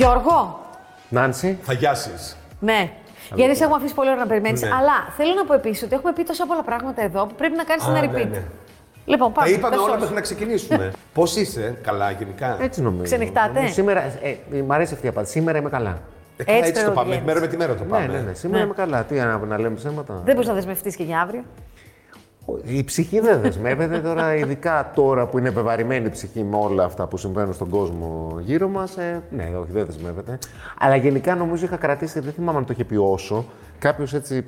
Γιώργο, Νάνση. Θα γιάσεις. ναι. Γιατί σε έχουμε αφήσει πολύ ώρα να περιμένεις. Ναι. Αλλά θέλω να πω επίσης ότι έχουμε πει τόσα πολλά πράγματα εδώ που πρέπει να κάνεις ένα Α, repeat. ναι, ναι. Λοιπόν, Τα πάμε. είπαμε πες όλα όσο. μέχρι να ξεκινήσουμε. Πώς είσαι, καλά γενικά; Έτσι νομίζω. Ξενυχτάτε; Νομίζω Σήμερα, ε, μ' αρέσει αυτή η απάντηση. Σήμερα είμαι καλά. Ε, καλά, Έτσι έτσι το πρέπει να πάμε. βγαίνεις. Μέρα με τη μέρα το πάμε. Ναι, ναι, ναι. Σήμερα Ναι. είμαι καλά. Τι να, να λέμε ψέματα; Δεν μπορείς να δεσμευτείς και για αύριο. Η ψυχή δεν δεσμεύεται τώρα, ειδικά τώρα που είναι επιβαρημένη η ψυχή με όλα αυτά που συμβαίνουν στον κόσμο γύρω μας. Ε, ναι, όχι, δεν δεσμεύεται. Αλλά γενικά νομίζω είχα κρατήσει, δεν θυμάμαι αν το είχε πει όσο, κάποιος έτσι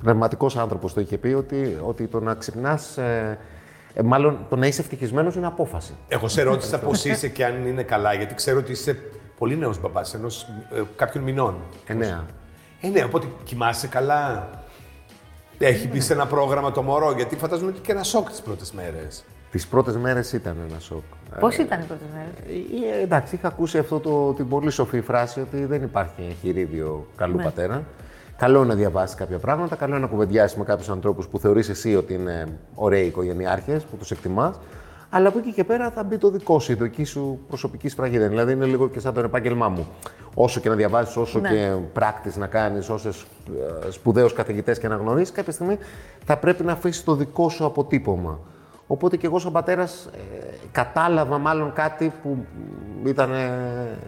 πνευματικός άνθρωπος το είχε πει ότι, ότι το να ξυπνάς. Ε, ε, μάλλον το να είσαι ευτυχισμένος είναι απόφαση. Εγώ σε ρώτησα πώς είσαι και αν είναι καλά, γιατί ξέρω ότι είσαι πολύ νέος μπαμπάς, ενός ε, κάποιων μηνών. Εννέα. Ε, ναι, οπότε κοιμάσαι καλά. Έχει μπει σε ένα πρόγραμμα το μωρό, γιατί φαντάζομαι ότι και ένα σοκ τις πρώτες μέρες. Τις πρώτες μέρες ήταν ένα σοκ. Πώς ήταν οι πρώτες μέρες; Ε, εντάξει, είχα ακούσει αυτό το, την πολύ σοφή φράση ότι δεν υπάρχει εγχειρίδιο καλού Ναι. πατέρα. Καλό είναι να διαβάσεις κάποια πράγματα, καλό είναι να κουβεντιάσεις με κάποιους ανθρώπους που θεωρείς εσύ ότι είναι ωραίοι οικογενειάρχες, που τους εκτιμάς. Αλλά από εκεί και πέρα θα μπει το δικό σου, η δική σου προσωπική σφραγίδα. Δηλαδή είναι λίγο και σαν το επάγγελμά μου. Όσο και να διαβάζεις, όσο Ναι. και πράκτης να κάνεις, όσες σπουδαίους καθηγητές και να γνωρίσει, κάποια στιγμή θα πρέπει να αφήσεις το δικό σου αποτύπωμα. Οπότε και εγώ σαν πατέρας ε, κατάλαβα μάλλον κάτι που ήταν ε,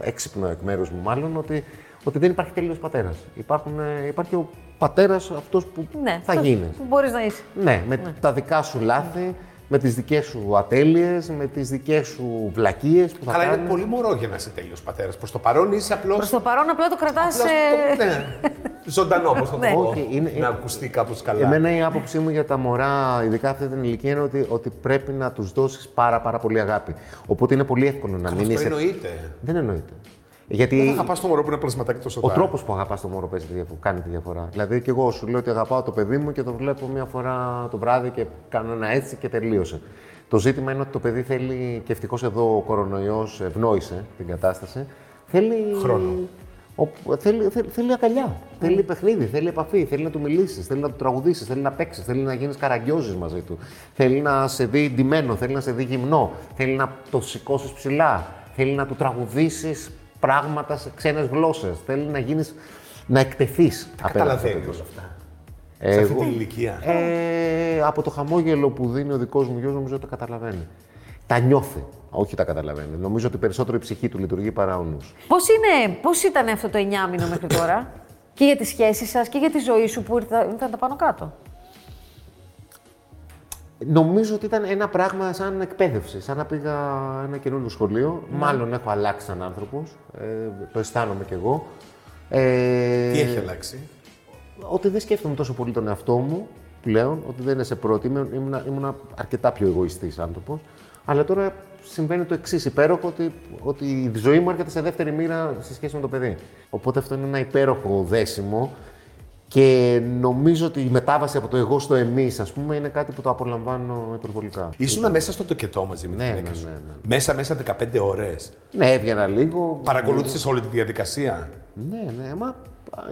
έξυπνο εκ μέρους μου μάλλον, ότι, ότι δεν υπάρχει τέλειος πατέρας. Υπάρχουν, ε, υπάρχει ο πατέρας αυτός που Ναι, θα αυτός γίνεις. Που μπορείς να είσαι. Ναι, με τα δικά σου λάθη, με τις δικές σου ατέλειες, με τις δικές σου βλακίες που θα Καλά, είναι κάνεις. πολύ μωρό για να είσαι τέλειος πατέρας. Προς το παρόν είσαι απλώ. Προς το παρόν απλά το κρατάς. Ναι. Ζωντανό, πώ θα το Ναι. πω. Όχι, είναι- Να ακουστεί κάπως καλά. Εμένα η άποψή μου για τα μωρά, ειδικά αυτή την ηλικία, είναι ότι, ότι πρέπει να τους δώσεις πάρα, πάρα πολύ αγάπη. Οπότε είναι πολύ εύκολο να μην Αυτό είσαι... εννοείται. Δεν εννοείται. Γιατί Δεν θα πα το μωρό που είναι πλασματάκι τόσο Ο τάρι. τρόπος που αγαπάς το μωρό παίζει τη διαφο- κάνει τη διαφορά. Δηλαδή, και εγώ σου λέω ότι αγαπάω το παιδί μου και το βλέπω μία φορά το βράδυ και κάνω ένα έτσι και τελείωσε. Το ζήτημα είναι ότι το παιδί θέλει, και ευτυχώς εδώ ο κορονοϊός ευνόησε την κατάσταση, θέλει. Χρόνο. Ο, θέλει, θέλει, θέλει αγκαλιά, θέλει παιχνίδι, θέλει επαφή, θέλει να του μιλήσεις, θέλει να του τραγουδήσεις, θέλει να παίξεις, θέλει να γίνεις καραγκιόζης μαζί του. Θέλει να σε δει ντυμένο, θέλει να σε δει γυμνό, θέλει να το σηκώσεις ψηλά, θέλει να του τραγουδήσεις πράγματα σε ξένες γλώσσες. Θέλει να γίνεις. να εκτεθείς. Καταλαβαίνεις όλα αυτά. Ε, σε αυτή εγώ- την ηλικία. Ε, από το χαμόγελο που δίνει ο δικός μου γιος, νομίζω ότι τα καταλαβαίνει. Τα νιώθει. Όχι τα καταλαβαίνει. Νομίζω ότι περισσότερο η ψυχή του λειτουργεί παρά ο νους. Πώς πώς ήταν αυτό το εννιάμινο μέχρι τώρα, και για τη σχέση σας και για τη ζωή σου που ήρθα- ήρθαν τα πάνω κάτω; Νομίζω ότι ήταν ένα πράγμα σαν εκπαίδευση, σαν να πήγα ένα καινούργιο σχολείο. Μάλλον έχω αλλάξει σαν άνθρωπος. Ε, το αισθάνομαι κι εγώ. Ε, Τι έχει αλλάξει; Ότι δεν σκέφτομαι τόσο πολύ τον εαυτό μου πλέον, ότι δεν είναι σε πρώτη. Ήμουν, ήμουνα, ήμουνα αρκετά πιο εγωιστής άνθρωπος. Αλλά τώρα συμβαίνει το εξής υπέροχο, ότι, ότι η ζωή μου έρχεται σε δεύτερη μοίρα σε σχέση με το παιδί. Οπότε αυτό είναι ένα υπέροχο δέσιμο και νομίζω ότι η μετάβαση από το εγώ στο εμείς, ας πούμε, είναι κάτι που το απολαμβάνω υπερβολικά. Ήσουν μέσα στο τοκετό μαζί με τη Ναι, γυναίκα ναι, σου; ναι, ναι. Μέσα, μέσα 15 ώρες. Ναι, έβγαινα λίγο. Παρακολούθησες όλη τη διαδικασία; Ναι, ναι, μα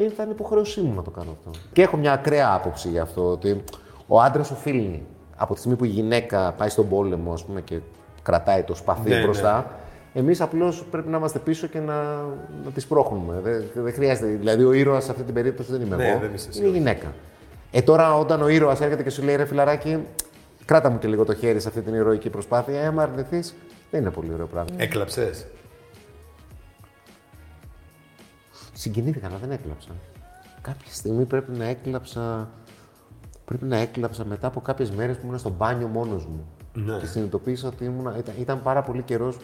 ήταν υποχρέωσή μου να το κάνω αυτό. Και έχω μια ακραία άποψη γι' αυτό, ότι ο άντρας οφείλει από τη στιγμή που η γυναίκα πάει στον πόλεμο ας πούμε, και κρατάει το σπαθί Ναι, μπροστά, εμείς απλώς πρέπει να είμαστε πίσω και να, να τη σπρώχνουμε. Δεν, δεν χρειάζεται. Δηλαδή, ο ήρωας σε αυτή την περίπτωση δεν είμαι Ναι, εγώ. δεν είσαι εσύ, είναι η γυναίκα. Ε, τώρα, όταν ο ήρωας έρχεται και σου λέει ρε φιλαράκι, κράτα μου και λίγο το χέρι σε αυτή την ηρωική προσπάθεια, ε, άμα αρνηθείς, δεν είναι πολύ ωραίο πράγμα. Έκλαψες. Συγκινήθηκα, αλλά δεν έκλαψα. Κάποια στιγμή πρέπει να έκλαψα. Πρέπει να έκλαψα μετά από κάποιες μέρες που ήμουν στο μπάνιο μόνος μου. Ναι. Και συνειδητοποίησα ότι ήμουν, ήταν, ήταν πάρα πολύ καιρός.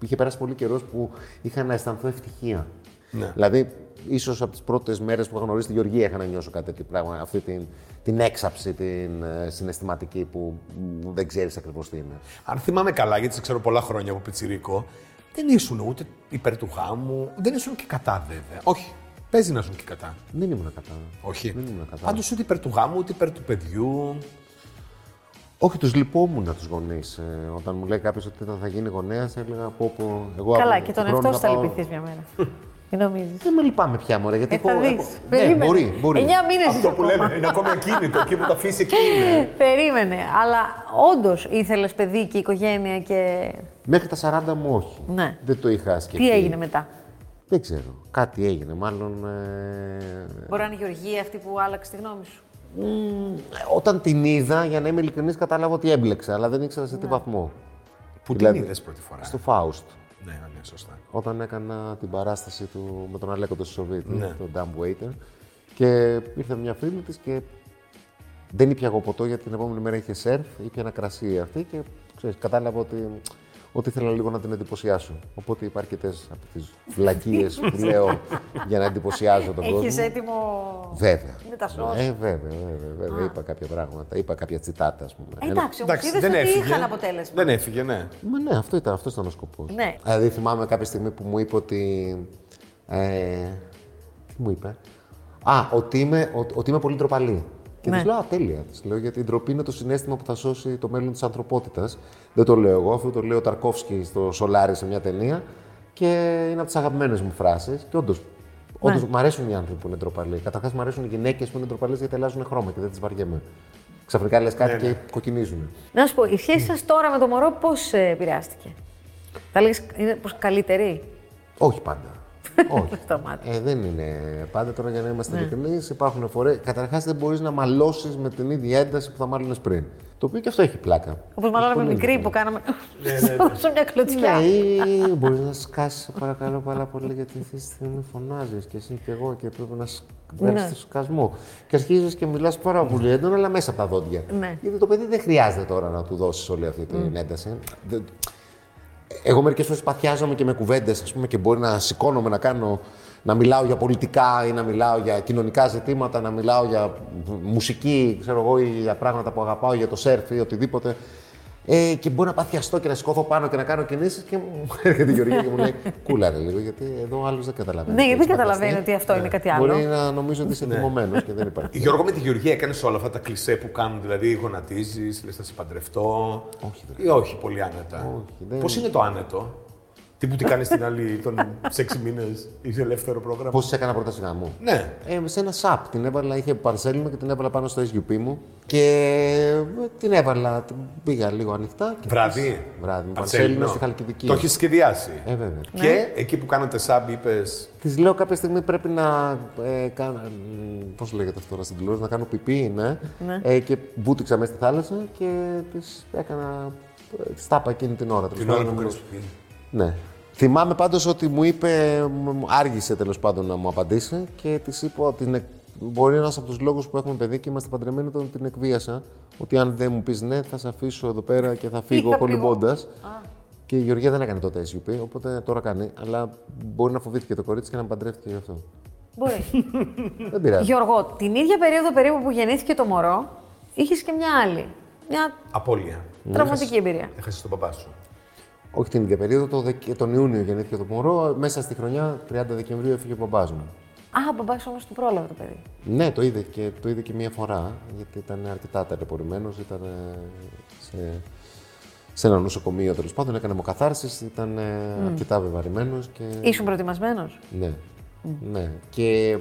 Είχε περάσει πολύ καιρός που είχα να αισθανθώ ευτυχία. Ναι. Δηλαδή, ίσως από τις πρώτες μέρες που είχα γνωρίσει τη Γεωργία είχα να νιώσω κάτι τέτοιο πράγμα. Αυτή την, την έξαψη, την ε, συναισθηματική που μ, δεν ξέρεις ακριβώς τι είναι. Αν θυμάμαι καλά, γιατί σε ξέρω πολλά χρόνια από πιτσιρίκο, δεν ήσουν ούτε υπέρ του γάμου, δεν ήσουν και κατά βέβαια. Όχι. Παίζει να ήσουν και κατά. Δεν ήμουν κατά. Όχι. Δεν ήμουν κατά. Πάντως ούτε υπέρ του γάμου, ούτε υπέρ του παιδιού. Όχι, τους λυπόμουν τους γονείς. Ε, όταν μου λέει κάποιος ότι θα, θα γίνει γονέας, έλεγα πω, πω εγώ Καλά, από και τον τον εαυτό σου θα πάω- λυπηθείς μια μέρα. Τι νομίζεις; Δεν με λυπάμαι πια, μωρέ, γιατί Ε, θα έχω- δεις. έχω- Ναι, Περίμενε. μπορεί, μπορεί. Εννιά μήνες Αυτό είσαι που ακόμα. λέμε είναι ακόμα ακίνητο. Εκεί που το αφήσει, εκεί είναι. Περίμενε. Αλλά όντως ήθελες παιδί και οικογένεια και. Μέχρι τα 40 μου όχι. Ναι. Δεν το είχα σκεφτεί. Τι έγινε μετά; Δεν ξέρω. Κάτι έγινε. Μάλλον. Ε, Μπορεί να είναι η Γεωργία αυτή που άλλαξε τη γνώμη σου. Όταν την είδα, για να είμαι ειλικρινής, κατάλαβα ότι έμπλεξα, αλλά δεν ήξερα σε τι βαθμό. Που Δηλαδή, την είδες πρώτη φορά. Στο Φάουστ. Ναι, ναι, σωστά. Όταν έκανα την παράσταση του με τον Αλέκο τον Σοβίτη, Ναι. τον Dumb Waiter. Και ήρθε μια φίλη της και δεν ήπια εγώ ποτό γιατί την επόμενη μέρα είχε σερφ, ήπια ένα κρασί αυτή και ξέρεις, κατάλαβα ότι, ότι ήθελα λίγο να την εντυπωσιάσω. Οπότε είπα αρκετέ από τις βλακίες που λέω για να εντυπωσιάζω τον κόσμο. Έχει έτοιμο. Βέβαια. Με τα σως. Ε, βέβαια, βέβαια, βέβαια. Είπα κάποια πράγματα. Είπα κάποια τσιτάτα, ας πούμε. Ε, εντάξει, όμως Εντάξει, είδες δεν ότι έφυγε. είχαν αποτέλεσμα. Δεν έφυγε, ναι. Μα ναι, αυτό ήταν, αυτός ήταν ο σκοπός. Ναι. Δηλαδή θυμάμαι κάποια στιγμή που μου είπε ότι. Ε, τι μου είπε; Α, ότι είμαι, ότι, ότι είμαι πολύ ντροπαλή. Και Ναι. της λέω, Α, τέλεια. Της λέω, γιατί η ντροπή είναι το συνέστημα που θα σώσει το μέλλον της ανθρωπότητας. Δεν το λέω εγώ, αυτό το λέει ο Ταρκόφσκι στο Σολάρι σε μια ταινία. Και είναι από τις αγαπημένες μου φράσεις. Και όντως. Όντως, Ναι. μου αρέσουν οι άνθρωποι που είναι ντροπαλοί. Καταρχάς, μου αρέσουν οι γυναίκες που είναι ντροπαλές γιατί αλλάζουν χρώμα και δεν τις βαριέμαι. Ξαφνικά λες κάτι Ναι, και ναι. κοκκινίζουν. Να σου πω, η σχέση σας τώρα με το μωρό πώς επηρεάστηκε; Θα λέγεις, είναι πως καλύτερη; Όχι πάντα. Όχι. Σταμάτη. Ε, δεν είναι πάντα τώρα για να είμαστε Ναι. ειλικρινείς. Υπάρχουν φορές. Καταρχάς δεν μπορείς να μαλώσεις με την ίδια ένταση που θα μάλωνες πριν. Το οποίο και αυτό έχει πλάκα. Όπως μάλλον με Πολύ μικρή ενδιαφέρον. που κάναμε. ναι, Σε μια κλωτσιά. Ναι, ή μπορείς να σκάσεις, σε παρακαλώ πάρα πολύ, γιατί αυτή τη στιγμή φωνάζεις και εσύ και εγώ και πρέπει να Ναι. βγάλει το σκασμό. Και αρχίζεις και μιλάς πάρα πολύ έντονα, αλλά μέσα από τα δόντια. Ναι. Γιατί το παιδί δεν χρειάζεται τώρα να του δώσεις όλη αυτή την ένταση. Δεν- Εγώ μερικές φορές παθιάζομαι και με κουβέντες, ας πούμε, και μπορεί να σηκώνομαι να κάνω. Να μιλάω για πολιτικά ή να μιλάω για κοινωνικά ζητήματα, να μιλάω για μουσική, ξέρω εγώ, ή για πράγματα που αγαπάω, για το σερφ ή οτιδήποτε. Ε, και μπορεί να παθιαστώ και να σηκώθω πάνω και να κάνω κινήσεις και μου έρχεται η Γεωργία και μου λέει: Κούλαρε λίγο, γιατί εδώ άλλος δεν καταλαβαίνει. Ναι, τι δεν έχεις καταλαβαίνει φανταστεί». ότι αυτό είναι κάτι άλλο. Μπορεί να νομίζω ότι είσαι τιμωμένο και δεν υπάρχει. Γιώργο, με τη Γεωργία έκανες όλα αυτά τα κλισέ που κάνουν, δηλαδή γονατίζεις, λες θα σε παντρευτώ. Όχι, Ή όχι, πολύ άνετα. Όχι, δεν- Πώς είναι το άνετο, Τι που τι κάνεις την άλλη τον σε έξι μήνες, είσαι ελεύθερο πρόγραμμα. Πώς έκανα πρόταση γάμου. Ναι. Ε, σε ένα SAP την έβαλα, είχε παρσέλινο και την έβαλα πάνω στο SUP μου και ε, την έβαλα, την πήγα λίγο ανοιχτά. Και Βράδυ. της- Βράδυ, με Παρσέλινο. παρσέλινο στη Χαλκιδική. Το έχεις σχεδιάσει. Ε, βέβαια. Και εκεί που κάνατε σάμπ, είπε. Της λέω κάποια στιγμή πρέπει να ε, κάνω. Πώς λέγεται αυτό τώρα στην τηλεόραση, να κάνω πιπί, ναι. Ναι. Ε, και βούτυξα μέσα στη θάλασσα και της έκανα. Τη τάπα εκείνη την ώρα. Την Τέλος ώρα πάντων, που μου- κάνεις. Ναι. Θυμάμαι πάντως ότι μου είπε, μου άργησε τέλος πάντων να μου απαντήσει και της είπα ότι είναι, μπορεί ένας από τους λόγους που έχουμε παιδί και είμαστε παντρεμένοι τον την εκβίασα. Ότι αν δεν μου πεις ναι, θα σε αφήσω εδώ πέρα και θα φύγω θα κολυμπώντας. Και η Γεωργία δεν έκανε τότε SUP, οπότε τώρα κάνει. Αλλά μπορεί να φοβήθηκε το κορίτσι και να με παντρεύτηκε γι' αυτό. Μπορεί. Δεν πειράζει. Γιώργο, την ίδια περίοδο περίπου που γεννήθηκε το μωρό, είχες και μια άλλη. Μια Απόλυα. τραυματική εμπειρία. Έχασες τον παπά σου. Όχι την ίδια περίοδο, το Δεκ- τον Ιούνιο γεννήθηκε το μωρό. Μέσα στη χρονιά, 30 Δεκεμβρίου, έφυγε ο μπαμπάς μου. Α, ο μπαμπάς όμως του πρόλαβε το παιδί. Ναι, το είδε και, το είδε και μία φορά, γιατί ήταν αρκετά ταλαιπωρημένος. Ήταν ε, σε, σε ένα νοσοκομείο τέλος πάντων, έκανε αιμοκαθάρσεις, ήταν ε, αρκετά βεβαρημένος. Και... Ήσουν προετοιμασμένος; Ναι. ναι. Και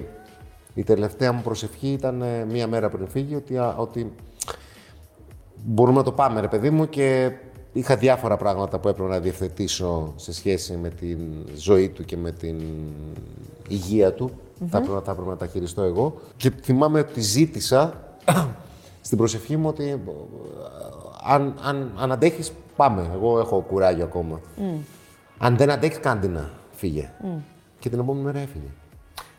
η τελευταία μου προσευχή ήταν ε, μία μέρα πριν φύγει ότι, α, ότι μπορούμε να το πάμε, ρε παιδί μου, και είχα διάφορα πράγματα που έπρεπε να διευθετήσω σε σχέση με την ζωή του και με την υγεία του. Θα, έπρεπε, θα έπρεπε να τα χειριστώ εγώ. Και θυμάμαι ότι ζήτησα στην προσευχή μου ότι ε, αν, αν, αν αντέχεις, πάμε. Εγώ έχω κουράγιο ακόμα. Αν δεν αντέχεις, κάντε να φύγε. Και την επόμενη μέρα έφυγε.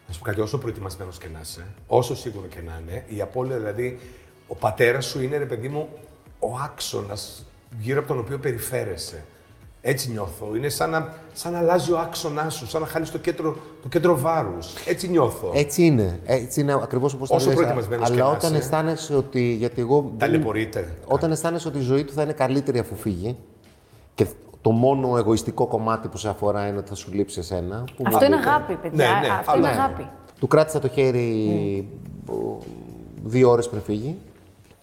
Να σου πω κάτι, όσο προετοιμασμένος και να είσαι, όσο σίγουρο και να είναι, η απώλεια δηλαδή, ο πατέρας σου είναι ρε παιδί μου ο άξονας γύρω από τον οποίο περιφέρεσαι. Έτσι νιώθω. Είναι σαν να, σαν να αλλάζει ο άξονά σου, σαν να χάνεις το κέντρο, το κέντρο βάρους. Έτσι νιώθω. Έτσι είναι. Έτσι είναι ακριβώς όπως το Όσο λες. προετοιμασμένος και Αλλά να όταν είσαι. αισθάνεσαι ότι. Γιατί εγώ. Ταλαιπωρείται. Όταν αισθάνεσαι ότι η ζωή του θα είναι καλύτερη αφού φύγει και το μόνο εγωιστικό κομμάτι που σε αφορά είναι ότι θα σου λείψει εσένα. που Αυτό μου είναι λείπει. αγάπη, παιδιά. Ναι, ναι, Αυτό αλλά είναι ναι. αγάπη. Του κράτησα το χέρι ο, δύο ώρες πριν φύγει.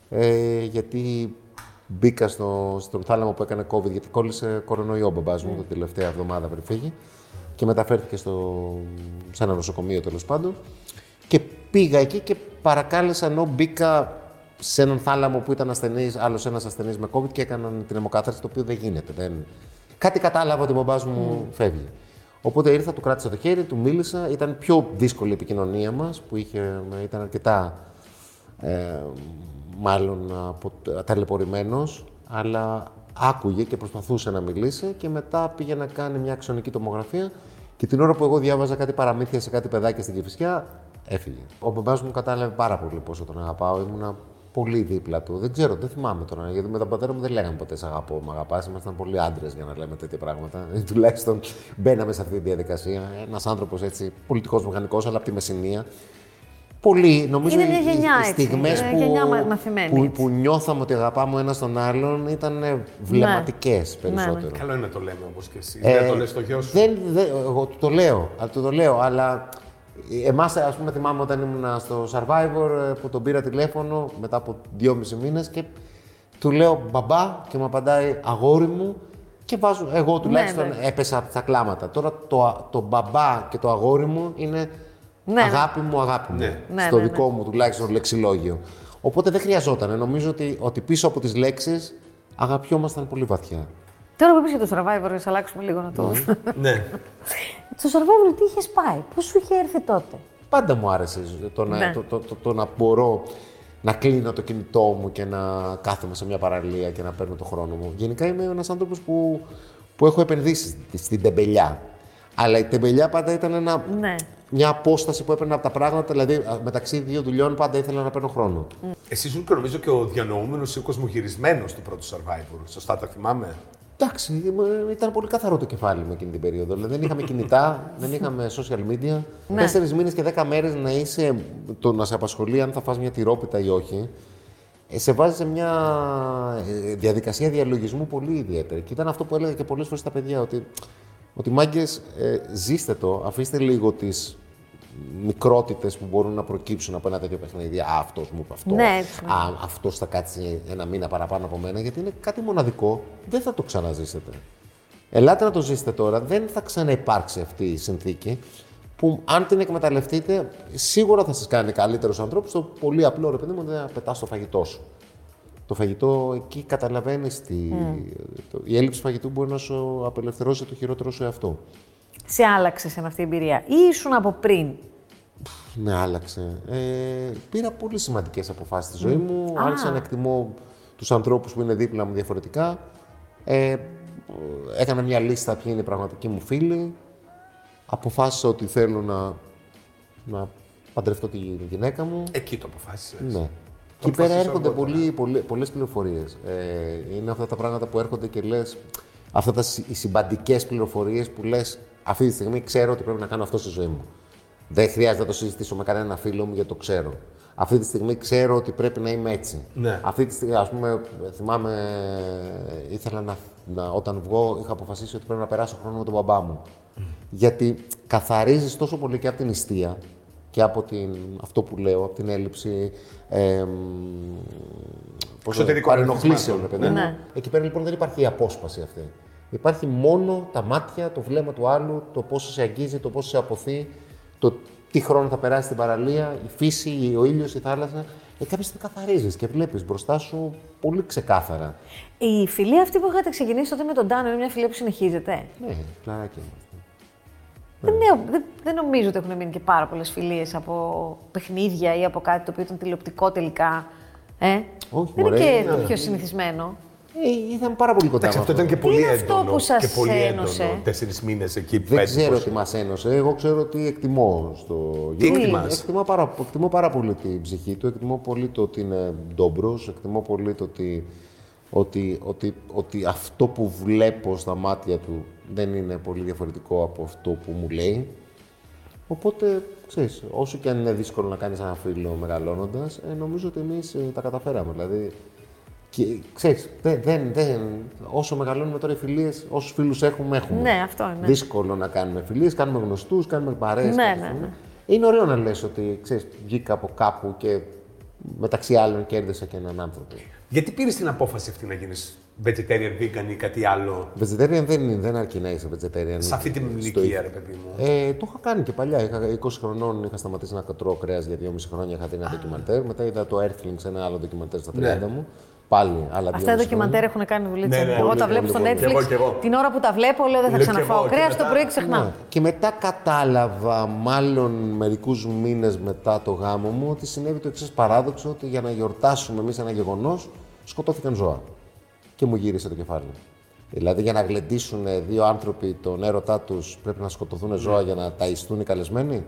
Ε, γιατί μπήκα στο, στον θάλαμο που έκανε COVID, γιατί κόλλησε κορονοϊό ο μπαμπάς μου την τελευταία εβδομάδα πριν φύγει και μεταφέρθηκε στο, σε ένα νοσοκομείο τέλος πάντων. Και πήγα εκεί και παρακάλεσα ενώ μπήκα σε έναν θάλαμο που ήταν ασθενής, άλλος ένας ασθενής με COVID και έκαναν την αιμοκάθαρση, το οποίο δεν γίνεται. Δεν... Κάτι κατάλαβα ότι ο μπαμπάς μου φεύγει. Οπότε ήρθα, του κράτησα το χέρι, του μίλησα. Ήταν πιο δύσκολη η επικοινωνία μας, που είχε, ήταν αρκετά ε, μάλλον απο, ταλαιπωρημένος, αλλά άκουγε και προσπαθούσε να μιλήσει και μετά πήγε να κάνει μια αξιονική τομογραφία και την ώρα που εγώ διάβαζα κάτι παραμύθια σε κάτι παιδάκι στην Κηφισιά, έφυγε. Ο μπαμπάς μου κατάλαβε πάρα πολύ πόσο τον αγαπάω. Ήμουνα πολύ δίπλα του. Δεν ξέρω, δεν θυμάμαι τώρα. Γιατί με τον πατέρα μου δεν λέγαμε ποτέ σε αγαπώ, με αγαπάς. Ήμασταν πολύ άντρες για να λέμε τέτοια πράγματα. Ε, τουλάχιστον μπαίναμε σε αυτή τη διαδικασία. Ένας άνθρωπος έτσι, πολιτικός μηχανικός, αλλά από τη Μεσσηνία. Πολύ, νομίζω Είναι μια γενιά, οι έτσι. στιγμές Είναι που, γενιά μα- μαθημένη, που, έτσι. που νιώθαμε ότι αγαπάμε ο ένας τον άλλον ήταν βλεμματικές Ναι, ναι. περισσότερο. Καλό είναι να το λέμε όπως και εσύ. Ε, δεν το λες στο γιο σου. Δεν, δεν, εγώ του το λέω, αλλά του το λέω, αλλά εμάς, ας πούμε, θυμάμαι όταν ήμουν στο Survivor ε, που τον πήρα τηλέφωνο μετά από δυόμιση μήνες και του λέω μπαμπά και μου απαντάει αγόρι μου και βάζω, εγώ τουλάχιστον ναι. έπεσα από τα κλάματα. Τώρα το, το μπαμπά και το αγόρι μου είναι Ναι, ναι. αγάπη μου, αγάπη μου. Ναι. Ναι, στο ναι, ναι. δικό μου τουλάχιστον λεξιλόγιο. Οπότε δεν χρειαζόταν. Νομίζω ότι, ότι πίσω από τις λέξεις αγαπιόμασταν πολύ βαθιά. Τώρα που είπες για το Survivor, να σε αλλάξουμε λίγο να το. ναι. το Survivor τι είχες πάει, πώς σου είχε έρθει τότε; Πάντα μου άρεσε το να, Ναι. το, το, το, το να μπορώ να κλείνω το κινητό μου και να κάθομαι σε μια παραλία και να παίρνω το χρόνο μου. Γενικά είμαι ένας άνθρωπος που, που έχω επενδύσει στη- στην τεμπελιά. Αλλά η τεμπελιά πάντα ήταν ένα, Ναι. Μια απόσταση που έπαιρνα από τα πράγματα. Δηλαδή, α, μεταξύ δύο δουλειών πάντα ήθελα να παίρνω χρόνο. Εσύ ήσουν και νομίζω και ο διανοούμενος ή ο κοσμογυρισμένο του πρώτου survivor. Σωστά τα θυμάμαι; Εντάξει, ε, ήταν πολύ καθαρό το κεφάλι μου εκείνη την περίοδο. Δηλαδή, δεν είχαμε κινητά, δεν είχαμε social media. Ναι. Τέσσερις μήνες και δέκα μέρες να είσαι, το να σε απασχολεί αν θα φας μια τυρόπιτα ή όχι. ε, Σε βάζει σε μια ε, διαδικασία διαλογισμού πολύ ιδιαίτερη. Και ήταν αυτό που έλεγα και πολλές φορές στα παιδιά, ότι, ότι μάγκες, ε, ζήστε το, αφήστε λίγο τις μικρότητες που μπορούν να προκύψουν από ένα τέτοιο παιχνίδι. Α, αυτός μου είπε αυτό. Ναι, έτσι. Α, αυτός θα κάτσει ένα μήνα παραπάνω από μένα, γιατί είναι κάτι μοναδικό. Δεν θα το ξαναζήσετε. Ελάτε να το ζήσετε τώρα. Δεν θα ξαναυπάρξει αυτή η συνθήκη που αν την εκμεταλλευτείτε, σίγουρα θα σας κάνει καλύτερους ανθρώπους. Το πολύ απλό ρε παιδί μου είναι να πετάς το φαγητό σου. Το φαγητό εκεί καταλαβαίνεις. Τη... Το... Η έλλειψη φαγητού μπορεί να σου απελευθερώσει το χειρότερο σου εαυτό. Σε άλλαξε σε αυτή η εμπειρία ή ήσουν από πριν; Με άλλαξε. Ε, πήρα πολύ σημαντικές αποφάσεις στη ζωή μου. Άρχισα να εκτιμώ τους ανθρώπους που είναι δίπλα μου διαφορετικά. Ε, έκανα μια λίστα ποιοι είναι οι πραγματικοί μου φίλοι. Αποφάσισα ότι θέλω να, να παντρευτώ τη γυναίκα μου. Εκεί το αποφάσισες. Ναι. Και πέρα αποφασίσω έρχονται αργότερα. πολύ, πολύ, πολλές πληροφορίες. Ε, είναι αυτά τα πράγματα που έρχονται και λες, αυτά τα, συ- οι συμπαντικές πληροφορίες που λες, αυτή τη στιγμή ξέρω ότι πρέπει να κάνω αυτό στη ζωή μου. Δεν χρειάζεται να το συζητήσω με κανένα φίλο μου γιατί το ξέρω. Αυτή τη στιγμή ξέρω ότι πρέπει να είμαι έτσι. Ναι. Αυτή τη στιγμή, ας πούμε, θυμάμαι, ήθελα να, να, όταν βγω, είχα αποφασίσει ότι πρέπει να περάσω χρόνο με τον μπαμπά μου. Γιατί καθαρίζεις τόσο πολύ και από την νηστεία και από την, αυτό που λέω, από την έλλειψη ε, Εξωτερικών παρενοχλήσεων, ρε ρυθμάτων. παιδί μου. Ναι. Εκεί πέρα λοιπόν δεν υπάρχει η απόσπαση αυτή. Υπάρχει μόνο τα μάτια, το βλέμμα του άλλου, το πόσο σε αγγίζει, το πόσο σε αποθεί, το τι χρόνο θα περάσει στην παραλία, η φύση, ο ήλιος, η θάλασσα. Ε, κάποια στιγμή καθαρίζεις και βλέπεις μπροστά σου πολύ ξεκάθαρα. Η φιλία αυτή που είχατε ξεκινήσει τότε με τον Τάνο είναι μια φιλία που συνεχίζεται; Ναι, πλαράκι είμαστε. Δεν, ναι, δεν, δεν νομίζω ότι έχουν μείνει και πάρα πολλές φιλίες από παιχνίδια ή από κάτι το οποίο ήταν τηλεοπτικό τελικά. Ε; Όχι, δεν μωρέ, είναι και είναι- το πιο συνηθισμένο. Ε, ήταν πάρα πολύ κοντά. Εντάξει, με αυτό ήταν και Τι πολύ είναι αυτό έντονο. που σας και πολύ ένωσε; έντονο. Τέσσερις μήνες εκεί, Δεν πέντε. ξέρω πόσο. τι μας ένωσε. Εγώ ξέρω ότι εκτιμώ στο Τι Γιώργο. εκτιμάς; Εκτιμώ πάρα, εκτιμώ πάρα πολύ την ψυχή του. Εκτιμώ πολύ το ότι είναι ντόμπρος. Εκτιμώ πολύ το ότι, ότι, ότι, ότι αυτό που βλέπω στα μάτια του δεν είναι πολύ διαφορετικό από αυτό που μου λέει. Οπότε, ξέρεις, όσο και αν είναι δύσκολο να κάνεις ένα φίλο μεγαλώνοντας, ε, νομίζω ότι εμείς ε, τα καταφέραμε. Δηλαδή, και, ξέρεις, δεν, δεν, δεν, όσο μεγαλώνουμε τώρα οι φιλίες, όσους φίλους έχουμε, έχουμε. Ναι, αυτό είναι. Δύσκολο να κάνουμε φιλίες, κάνουμε γνωστούς, κάνουμε παρέες. Ναι, κάποια ναι, στιγμή. ναι. Είναι ωραίο να λες ότι, ξέρεις, βγήκα από κάπου και μεταξύ άλλων κέρδισα και έναν άνθρωπο. Γιατί πήρες την απόφαση αυτή να γίνεις vegetarian, vegan ή κάτι άλλο; Vegetarian δεν, είναι, δεν αρκεί να είσαι vegetarian. Σε αυτή την Στο ηλικία, ρε παιδί μου. Ε, το είχα κάνει και παλιά. Είχα 20 χρονών είχα σταματήσει να τρώω κρέας για 2,5 χρόνια. Είχα δει ένα ντοκιμαντέρ. Μετά είδα το Earthlings, ένα άλλο ντοκιμαντέρ στα 30 Ναι. μου. Πάλι άλλα δύο Αυτά τα μισή ντοκιμαντέρ χρόνια. έχουν κάνει δουλίτσα. Ναι, ναι, εγώ πολύ, τα βλέπω στο πολύ, Netflix. πολύ. Κι εγώ, κι εγώ. Την ώρα που τα βλέπω, λέω δεν θα Λέω κι ξαναφάω. εγώ. Και Κρέας το μετά- πρωί ξεχνάω. Ναι. Και μετά κατάλαβα, μάλλον μερικούς μήνες μετά το γάμο μου, ότι συνέβη το εξής παράδοξο, ότι για να γιορτάσουμε εμείς ένα γεγονός, σκοτώθηκαν ζώα. Και μου γύρισε το κεφάλι. Δηλαδή για να γλεντήσουν δύο άνθρωποι τον έρωτά τους πρέπει να σκοτωθούν ζώα για να ταϊστούν οι καλεσμένοι.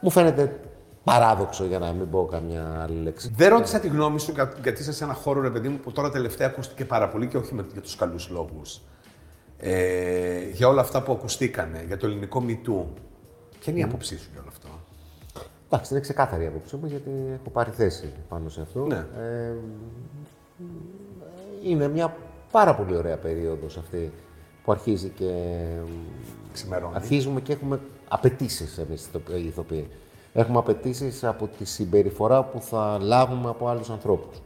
Μου φαίνεται παράδοξο για να μην πω καμιά άλλη λέξη. Δεν ρώτησα τη γνώμη σου για- γιατί είσαι σε ένα χώρο, ρε παιδί μου, που τώρα τελευταία ακούστηκε πάρα πολύ και όχι με, για τους καλούς λόγους. Ε, για όλα αυτά που ακουστήκανε, για το ελληνικό μητού. Ποια είναι η άποψή σου για όλο αυτό; Εντάξει, είναι ξεκάθαρη η άποψή μου γιατί έχω πάρει θέση πάνω σε αυτό. Ναι. Ε, είναι μια πάρα πολύ ωραία περίοδος αυτή που αρχίζει και Ξημερώνει. αρχίζουμε και έχουμε απαιτήσεις εμείς οι ηθοποιοί. Έχουμε απαιτήσεις από τη συμπεριφορά που θα λάβουμε από άλλους ανθρώπους.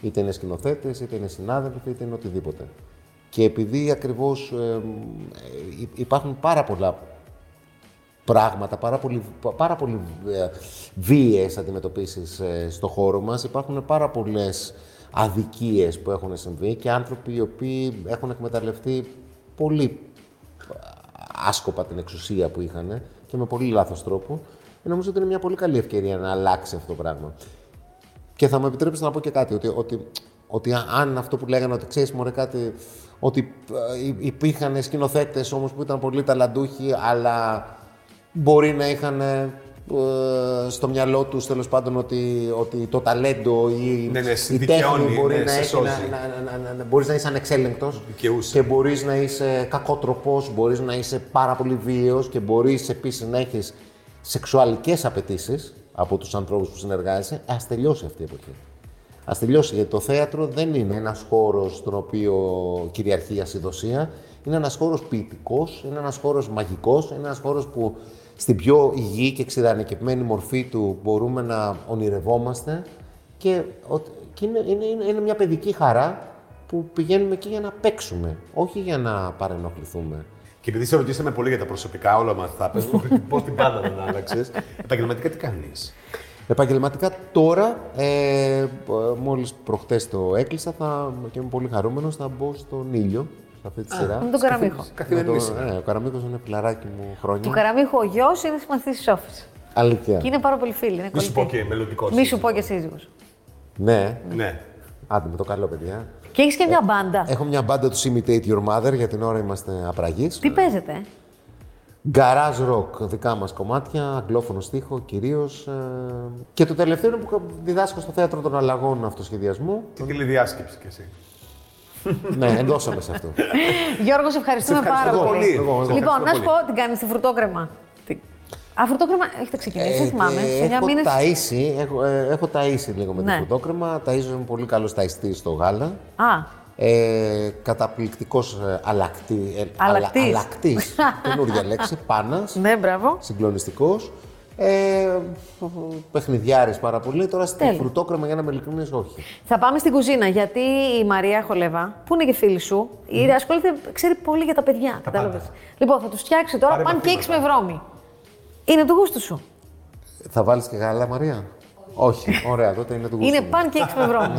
Είτε είναι σκηνοθέτες, είτε είναι συνάδελφοι, είτε είναι οτιδήποτε. Και επειδή ακριβώς ε, ε, υπάρχουν πάρα πολλά πράγματα, πάρα πολύ, πάρα πολύ ε, βίαιες αντιμετωπίσεις ε, στο χώρο μας. Υπάρχουν πάρα πολλές αδικίες που έχουν συμβεί και άνθρωποι οι οποίοι έχουν εκμεταλλευτεί πολύ άσκοπα την εξουσία που είχαν και με πολύ λάθος τρόπο. Και νομίζω ότι είναι μια πολύ καλή ευκαιρία να αλλάξει αυτό το πράγμα. Και θα μου επιτρέψεις να πω και κάτι, ότι, ότι, ότι αν αυτό που λέγανε ότι ξέρεις μωρέ κάτι, ότι ε, υπήρχαν σκηνοθέτες όμως που ήταν πολύ ταλαντούχοι, αλλά μπορεί να είχαν ε, στο μυαλό τους τέλος πάντων ότι, ότι το ταλέντο ή Ναι, ναι, η δικαιώνει, τέχνη μπορεί ναι, να, σε έχει, να, σώζει. να, να, να, να- μπορείς να είσαι ανεξέλεγκτος Δικαιούσε. και μπορείς να είσαι κακότροπος, μπορείς να είσαι πάρα πολύ βίαιος και μπορείς επίσης να έχεις σεξουαλικές απαιτήσεις από τους ανθρώπους που συνεργάζεσαι, ας τελειώσει αυτή η εποχή. Ας τελειώσει, γιατί το θέατρο δεν είναι ένας χώρος στον οποίο κυριαρχεί η ασυδοσία. Είναι ένας χώρος ποιητικός, είναι ένας χώρος μαγικός, είναι ένας χώρος που στην πιο υγιή και ξηρανικευμένη μορφή του μπορούμε να ονειρευόμαστε και, ότι- και είναι, είναι, είναι, είναι μια παιδική χαρά που πηγαίνουμε εκεί για να παίξουμε, όχι για να παρενοχληθούμε. Και επειδή σε ρωτήσαμε πολύ για τα προσωπικά, όλα μας τα πες, πώς την πάντα δεν άλλαξες. Επαγγελματικά τι κάνεις; Επαγγελματικά τώρα, ε, μόλις προχτές το έκλεισα θα, και είμαι πολύ χαρούμενος, θα μπω στον ήλιο, σε αυτή τη σειρά. Με τον Καραμίχο. Με το, Καθημερινή ναι, ο Καραμίκος είναι φιλαράκι μου χρόνια. Του Καραμίχου ο γιος είναι συμμαθητή της Σόφη. Αλήθεια. Και είναι πάρα πολύ φίλοι. Είναι Μη σου κολλητοί. πω και μελλοντικός. Μη σου πω και σύζυγος. Ναι, Ναι. άντε με το καλό παιδιά. Και έχεις και μια μπάντα. Έχω μια μπάντα του Imitate Your Mother, για την ώρα είμαστε απραγείς. Τι παίζετε, ε; Garage rock, δικά μας κομμάτια, αγγλόφωνο στίχο κυρίως. ε, και το τελευταίο είναι που διδάσκω στο Θέατρο των Αλλαγών Αυτοσχεδιασμού. Τι τηλεδιάσκεψη κι εσύ. ναι, ενδώσαμε σε αυτό. Γιώργος, σε ευχαριστούμε Σε ευχαριστώ πάρα πολύ. πολύ. Εγώ, εγώ. Λοιπόν, Ευχαριστώ να σου πολύ. πω, την κάνεις στη φρουτόκρεμα. Τι- Α, φρουτόκρεμα έχετε ξεκινήσει, δεν Ε, θυμάμαι. ε, Σε 9 έχω μήνε. ταΐσει, έχω, ε, έχω ταΐσει λίγο με Ναι. το φρουτόκρεμα. Ταΐζομαι πολύ καλός ταϊστής στο γάλα. Α, Ε, καταπληκτικός ε, αλακτή, ε, Αλακτής. αλα- αλακτής, καινούργια λέξη, πάνας, ναι, μπράβο. συγκλονιστικός. Ε, παιχνιδιάρης πάρα πολύ. Τώρα στη Τέλεια. φρουτόκρεμα, για να είμαι ειλικρινής, όχι. Θα πάμε στην κουζίνα, γιατί η Μαρία Χολεβά, που είναι και φίλη σου, η ασχολείται, ξέρει πολύ για τα παιδιά. κατάλαβες. Λοιπόν, θα τους φτιάξει τώρα Πάρε pancakes μαθήματα. με βρώμη. Είναι του γούστου σου. Θα βάλεις και γάλα, Μαρία; όχι. Ωραία, τότε είναι του γούστου Είναι μου. pancakes με βρώμη.